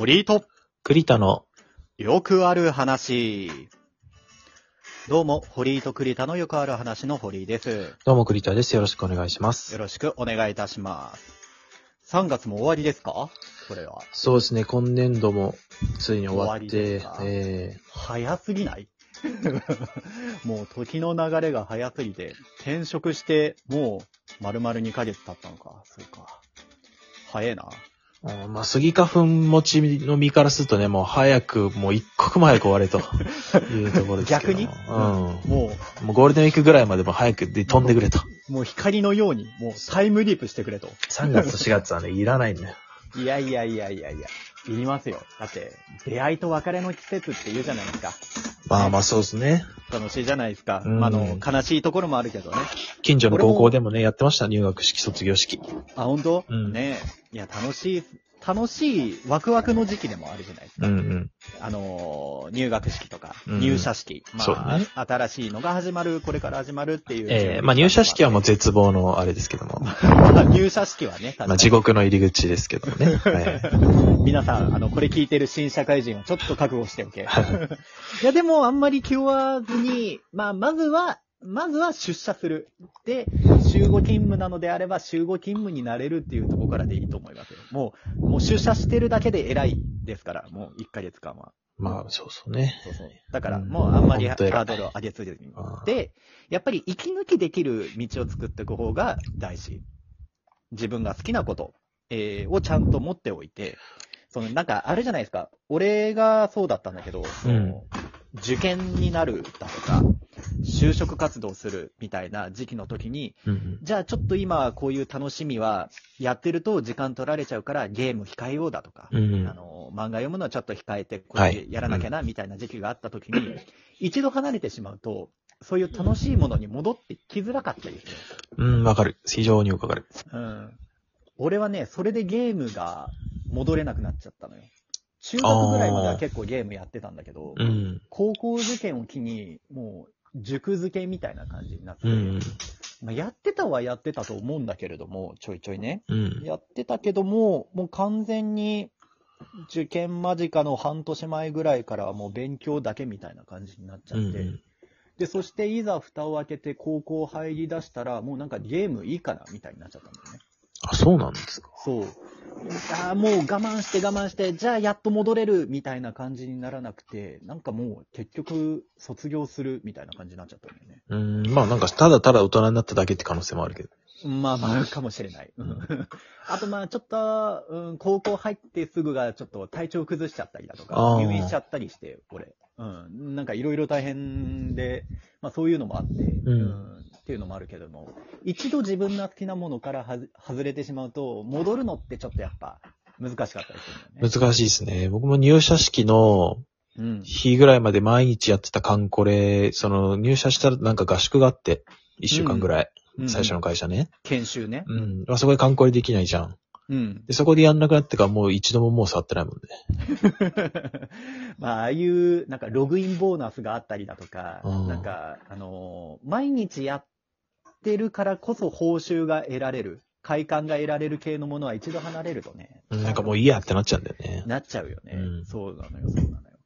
堀井と栗田の、よくある話。どうも、堀井と栗田のよくある話の堀井です。よどうも栗田です。よろしくお願いします。ろしくお願いいたします。3月も終わりですか？これは。そうですね、今年度もついに終わっ終わりでてすか、え早すぎない？もう時の流れが早すぎて、転職してもう丸々2ヶ月経ったのか？そうか。早えな。ーまあ、スギ花粉持ちの身からするとね、もう早く、もう一刻も早く終われと いうところですけど。逆に？うん。ももうゴールデンウィークぐらいまでも早くで飛んでくれと。う、もう光のように、もうタイムリープしてくれと。3月と4月はね、いらないんだよ。いやいやいやいやいや、いりますよ。だって、出会いと別れの季節って言うじゃないですか。まあまあそうですね。楽しいじゃないですか。うんあの、悲しいところもあるけどね。近所の高校でもね、やってました、入学式、卒業式。あ、本当？うんねえ。いや、楽しい、楽しい、ワクワクの時期でもあるじゃないですか。うんうん。あのー、入学式とか、うん入社式。まそうあ、ね新しいのが始まる、これから始まるっていう。ええまあ入社式はもう絶望のあれですけども。ま あ入社式はね、まあ地獄の入り口ですけどもね。はい。皆さん、あの、これ聞いてる新社会人はちょっと覚悟しておけ。いや、でも、あんまり気負わずに、まあ、まずは、まずは出社する。で、週5勤務なのであれば、週5勤務になれるっていうところからでいいと思いますよ。もう、もう出社してるだけで偉いですから、もう1ヶ月間は。まあそうそうね。そうそう。だから、うんもうあんまりハードルを上げすぎずにで、やっぱり息抜きできる道を作っていく方が大事。自分が好きなこと、えーをちゃんと持っておいて、その、なんか、あれじゃないですか。俺がそうだったんだけど、その受験になるだとか、就職活動するみたいな時期の時に、うんじゃあちょっと今こういう楽しみはやってると時間取られちゃうからゲーム控えようだとか、うん。うんあの、漫画読むのはちょっと控えて、これでやらなきゃな、みたいな時期があった時に、一度離れてしまうと、そういう楽しいものに戻ってきづらかったりする。うん、わかる。非常によくわかる。うん。俺はね、それでゲームが戻れなくなっちゃったのよ。中学ぐらいまでは結構ゲームやってたんだけど、うん。高校受験を機に、もう、塾漬けみたいな感じになって、うん。まあ、やってたはやってたと思うんだけれども、ちょいちょいね。うん。やってたけども、もう完全に受験間近の半年前ぐらいからはもう勉強だけみたいな感じになっちゃって、うん。で、そしていざ蓋を開けて高校入り出したら、もうなんかゲームいいかなみたいになっちゃったんだよね。あ、そうなんですか。そう。ああ、もう我慢して我慢して、じゃあやっと戻れるみたいな感じにならなくて、なんかもう結局卒業するみたいな感じになっちゃったんだよね。うん。まあなんか、ただただ大人になっただけって可能性もあるけど。まあまあ、かもしれない。うん あとまあ、ちょっと、うん、高校入ってすぐがちょっと体調崩しちゃったりだとか入院しちゃったりして、俺。うん。なんかいろいろ大変で、まあそういうのもあって、んっていうのもあるけども、一度自分の好きなものからはず外れてしまうと、戻るのってちょっとやっぱ難しかったりするんだよね。難しいですね。僕も入社式のうん。日ぐらいまで毎日やってたカンコレ、その入社したらなんか合宿があって、一週間ぐらい、うん最初の会社ね。研修ね。うん。まあそこでカンコレできないじゃん。うん。で、そこでやんなくなってからもう一度ももう触ってないもんね。まあ、ああいう、なんか、ログインボーナスがあったりだとか、うんなんか、あのー毎日やってるからこそ報酬が得られる、快感が得られる系のものは一度離れるとね、うんなんかもういいやってなっちゃうんだよね。なっちゃうよね。うんそうなのよ、そうなのよ。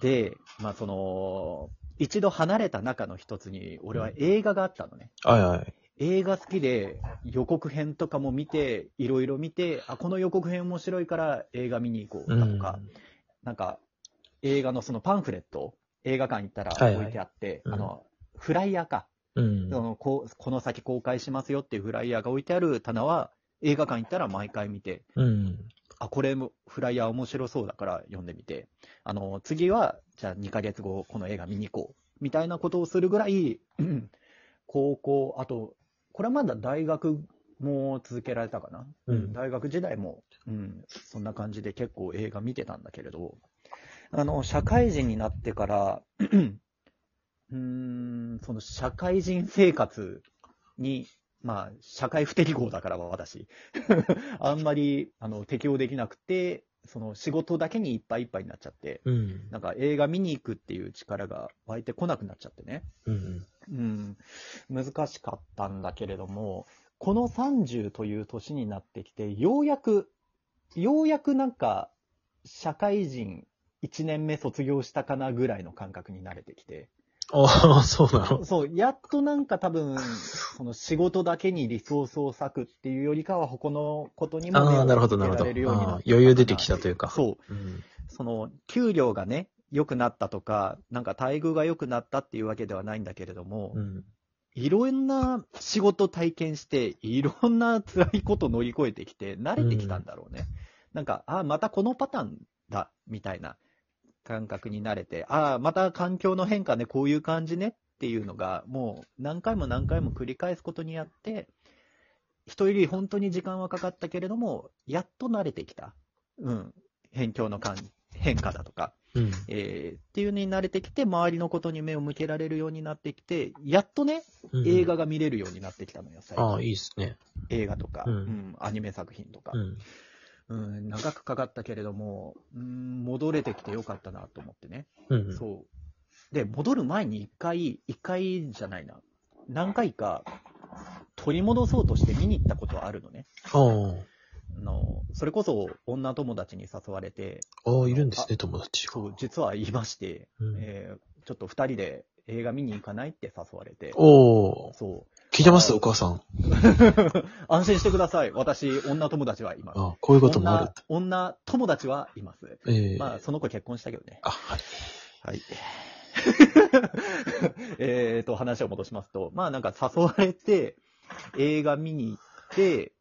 で、まあ、その、一度離れた中の一つに、俺は映画があったのね。はいはい。映画好きで予告編とかも見て、いろいろ見て、あ、この予告編面白いから映画見に行こうだとか、なんか、映画のそのパンフレット、映画館行ったらはいはい置いてあって、うんあの、フライヤーか、うん。そのこう。この先公開しますよっていうフライヤーが置いてある棚は、映画館行ったら毎回見て、うん。あ、これもフライヤー面白そうだから読んでみて、あの、次は、じゃあ2ヶ月後、この映画見に行こう。みたいなことをするぐらい、う ん高校、あと、これはまだ大学も続けられたかな？うん大学時代も、うん、そんな感じで結構映画見てたんだけれど、あの、社会人になってから、うーん、その社会人生活に、まあ、社会不適合だから私。あんまり、あの、適応できなくて、その仕事だけにいっぱいいっぱいになっちゃって、うん。なんか映画見に行くっていう力が湧いてこなくなっちゃってね。うん。うん、難しかったんだけれども、この30という年になってきて、ようやく、ようやくなんか、社会人1年目卒業したかなぐらいの感覚に慣れてきて。ああ、そうなの？そう、やっとなんか多分、その仕事だけにリソースを割くっていうよりかは、他のことにも目ああ、をなるほど、なるほど。れるようになったああ余裕出てきたというか。そう。うん。その、給料がね、良くなったとか、なんか待遇が良くなったっていうわけではないんだけれども、うん。いろんな仕事体験して、いろんな辛いこと乗り越えてきて、慣れてきたんだろうね。なんか、あ、またこのパターンだ、みたいな感覚に慣れて、あ、また環境の変化ね、こういう感じねっていうのが、もう何回も何回も繰り返すことによって、人より本当に時間はかかったけれども、やっと慣れてきた。うん。変境の感変化だとか。うん。えーっていうのに慣れてきて、周りのことに目を向けられるようになってきて、やっとね、うん映画が見れるようになってきたのよ、最近。ああ、いいっすね。映画とか、ううんんアニメ作品とか、うん。うん長くかかったけれども、うん、戻れてきてよかったなと思ってね。うん。そう。で、戻る前に一回、一回じゃないな。何回か取り戻そうとして見に行ったことはあるのね。ああの、それこそ女友達に誘われて、あ。ああ、いるんですね、友達が。そう、実は言いまして、うんえーちょっと二人で映画見に行かないって誘われて、おお。そう。聞いてます？お母さん。安心してください。私、女友達はいます。ああ、こういうこともある女。女友達はいます。ええまあ、その子結婚したけどね。あ、はい。はい。えっと、話を戻しますと、まあなんか誘われて、映画見に行って、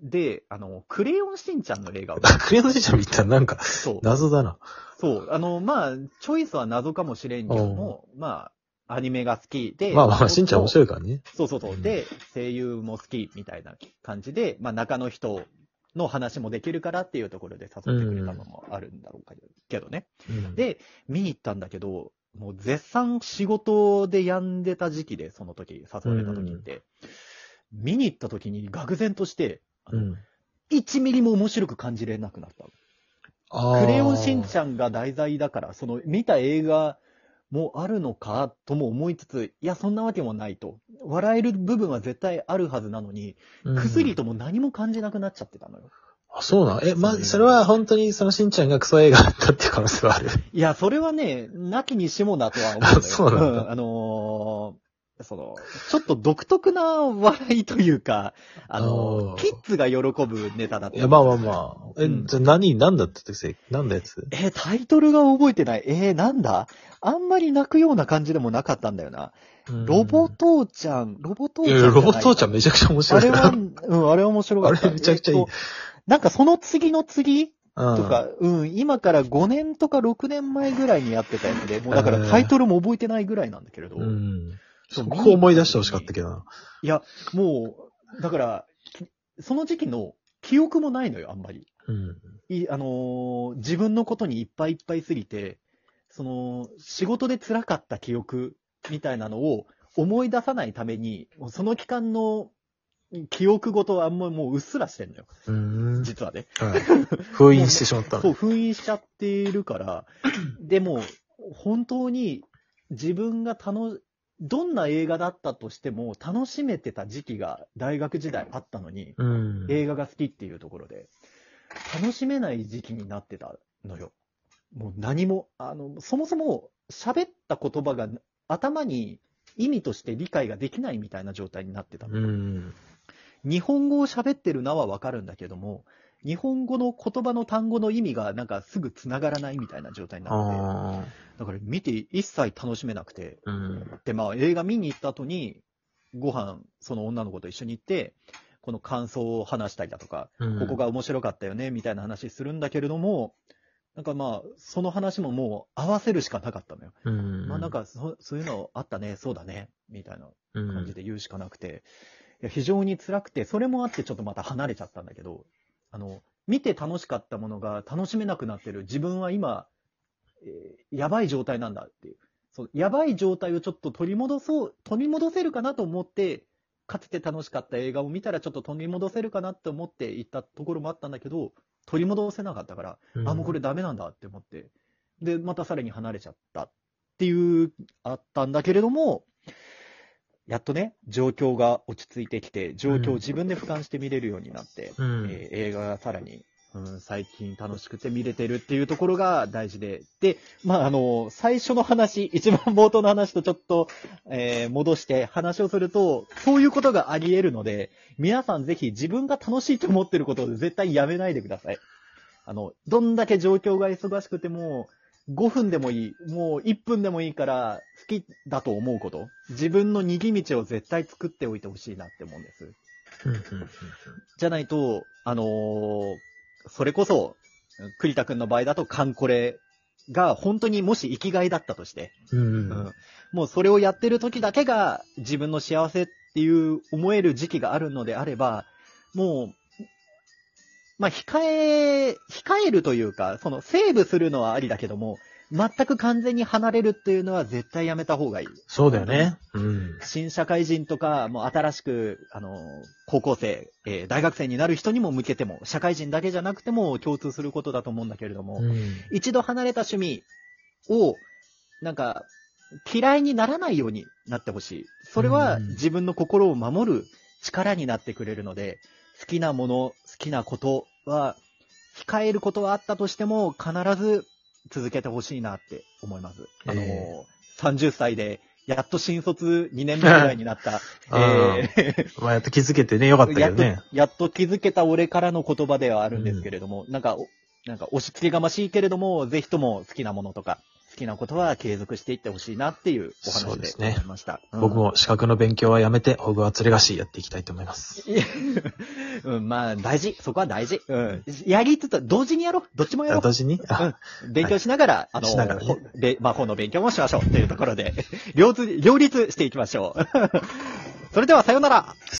で、あの、クレヨンしんちゃんの映画を、あ、クレヨンしんちゃん見たらなんか、そう、謎だな。そう、あの、まあ、チョイスは謎かもしれんけども、まあ、アニメが好きで、まあまあ、しんちゃん面白い。いからね。そうそうそう。で、声優も好きみたいな感じで、まあ中の人の話もできるからっていうところで誘ってくれたのもあるんだろうけどね。うん、で、見に行ったんだけど、もう絶賛仕事で病んでた時期で、その時、誘われた時って、見に行った時に愕然として、あのうん。1ミリも面白く感じれなくなった。クレヨンしんちゃんが題材だから、その見た映画もあるのかとも思いつつ、いや、そんなわけもないと。笑える部分は絶対あるはずなのに、うん薬とも何も感じなくなっちゃってたのよ。あ、そうなんえ、まそれは本当にそのしんちゃんがクソ映画だったっていう可能性はある。いや、それはね、なきにしもなとは思うのよ。あそうなんだあのーその、ちょっと独特な笑いというか、あのあーキッズが喜ぶネタだった。いや、まあまあまあ。え、うんじゃあ何、何だったってせ何のやつ？えータイトルが覚えてない。えー、なんだ？あんまり泣くような感じでもなかったんだよな。ロボ父ちゃん、ロボ父ちゃんい。ロボ父ちゃんめちゃくちゃ面白いな。あれは、うん、あれは面白かった。あれめちゃくちゃいいえなんかその次の次？うんとか、うん、今から5年とか6年前ぐらいにやってたやつで、もうだからタイトルも覚えてないぐらいなんだけれど、うん。そこ思い出してほしかったけどな。いや、もう、だから、きその時期の記憶もないのよ、あんまり。うん。いあのー自分のことにいっぱいいっぱいすぎて、その、仕事で辛かった記憶みたいなのを思い出さないために、その期間の記憶ごとはあんまもううっすらしてんのよ、うん。実はね。はい封印してしまったの。そう、封印しちゃっているから、でも、本当に自分が楽、どんな映画だったとしても楽しめてた時期が大学時代あったのに、うん。映画が好きっていうところで、楽しめない時期になってたのよ。もう何も、あの、そもそも喋った言葉が頭に意味として理解ができないみたいな状態になってたの。うん。日本語を喋ってるのはわかるんだけども、日本語の言葉の単語の意味がなんかすぐ繋がらないみたいな状態になって、あだから見て一切楽しめなくて、あ。うん。で、まあ映画見に行った後に、ご飯、その女の子と一緒に行って、この感想を話したりだとか、うんここが面白かったよね、みたいな話するんだけれども、なんかまあ、その話ももう合わせるしかなかったのよ。うん。まあなんかそ、そういうのあったね、そうだね、みたいなうん、感じで言うしかなくて、いや非常に辛くて、それもあってちょっとまた離れちゃったんだけど、あの、見て楽しかったものが楽しめなくなってる。自分は今、えーやばい状態なんだっていう。そう、やばい状態をちょっと取り戻そう、取り戻せるかなと思って、かつて楽しかった映画を見たらちょっと取り戻せるかなって思って行ったところもあったんだけど、取り戻せなかったから、うん。あ、もうこれダメなんだって思って、で、またさらに離れちゃったっていう、あったんだけれども、やっとね、状況が落ち着いてきて、状況を自分で俯瞰して見れるようになって、うん。えー映画がさらにうん、最近楽しくて見れてるっていうところが大事で。で、まあ、あの、最初の話、一番冒頭の話とちょっと、えー戻して話をすると、そういうことがあり得るので、皆さんぜひ自分が楽しいと思ってることを絶対やめないでください。あの、どんだけ状況が忙しくても、5分でもいい、もう1分でもいいから、好きだと思うこと、自分の逃げ道を絶対作っておいてほしいなって思うんです。じゃないと、あのーそれこそ、栗田くんの場合だとカンコレが本当にもし生きがいだったとして、うん。うん。もうそれをやってる時だけが自分の幸せっていう思える時期があるのであれば、もう、まあ、控え、控えるというか、そのセーブするのはありだけども、全く完全に離れるっていうのは絶対やめた方がいい。そうだよね。うん。新社会人とか、もう新しく、あの、高校生、えー大学生になる人にも向けても、社会人だけじゃなくても共通することだと思うんだけれども、うん一度離れた趣味を、なんか、嫌いにならないようになってほしい。それはうん自分の心を守る力になってくれるので、好きなもの、好きなことは、控えることはあったとしても、必ず続けてほしいなって思います。あの、え30歳で、やっと新卒2年目ぐらいになった、えー。まあ、やっと気づけてね、よかったけやっとどね。、やっと気づけた俺からの言葉ではあるんですけれども、なんか、おなんか押し付けがましいけれども、ぜひとも好きなものとか、好きなことは継続していってほしいなっていうお話でそうですね思いました。うん僕。も資格の勉強はやめて、ホグワーツレガシーやっていきたいと思います。うん、まあ、大事。そこは大事。うん。やりつつ、同時にやろう。どっちもやろう。同時に？あ、勉強しながら、あの、しながらねほで魔法の勉強もしましょう。というところで、両立、両立していきましょう。それでは、さようなら。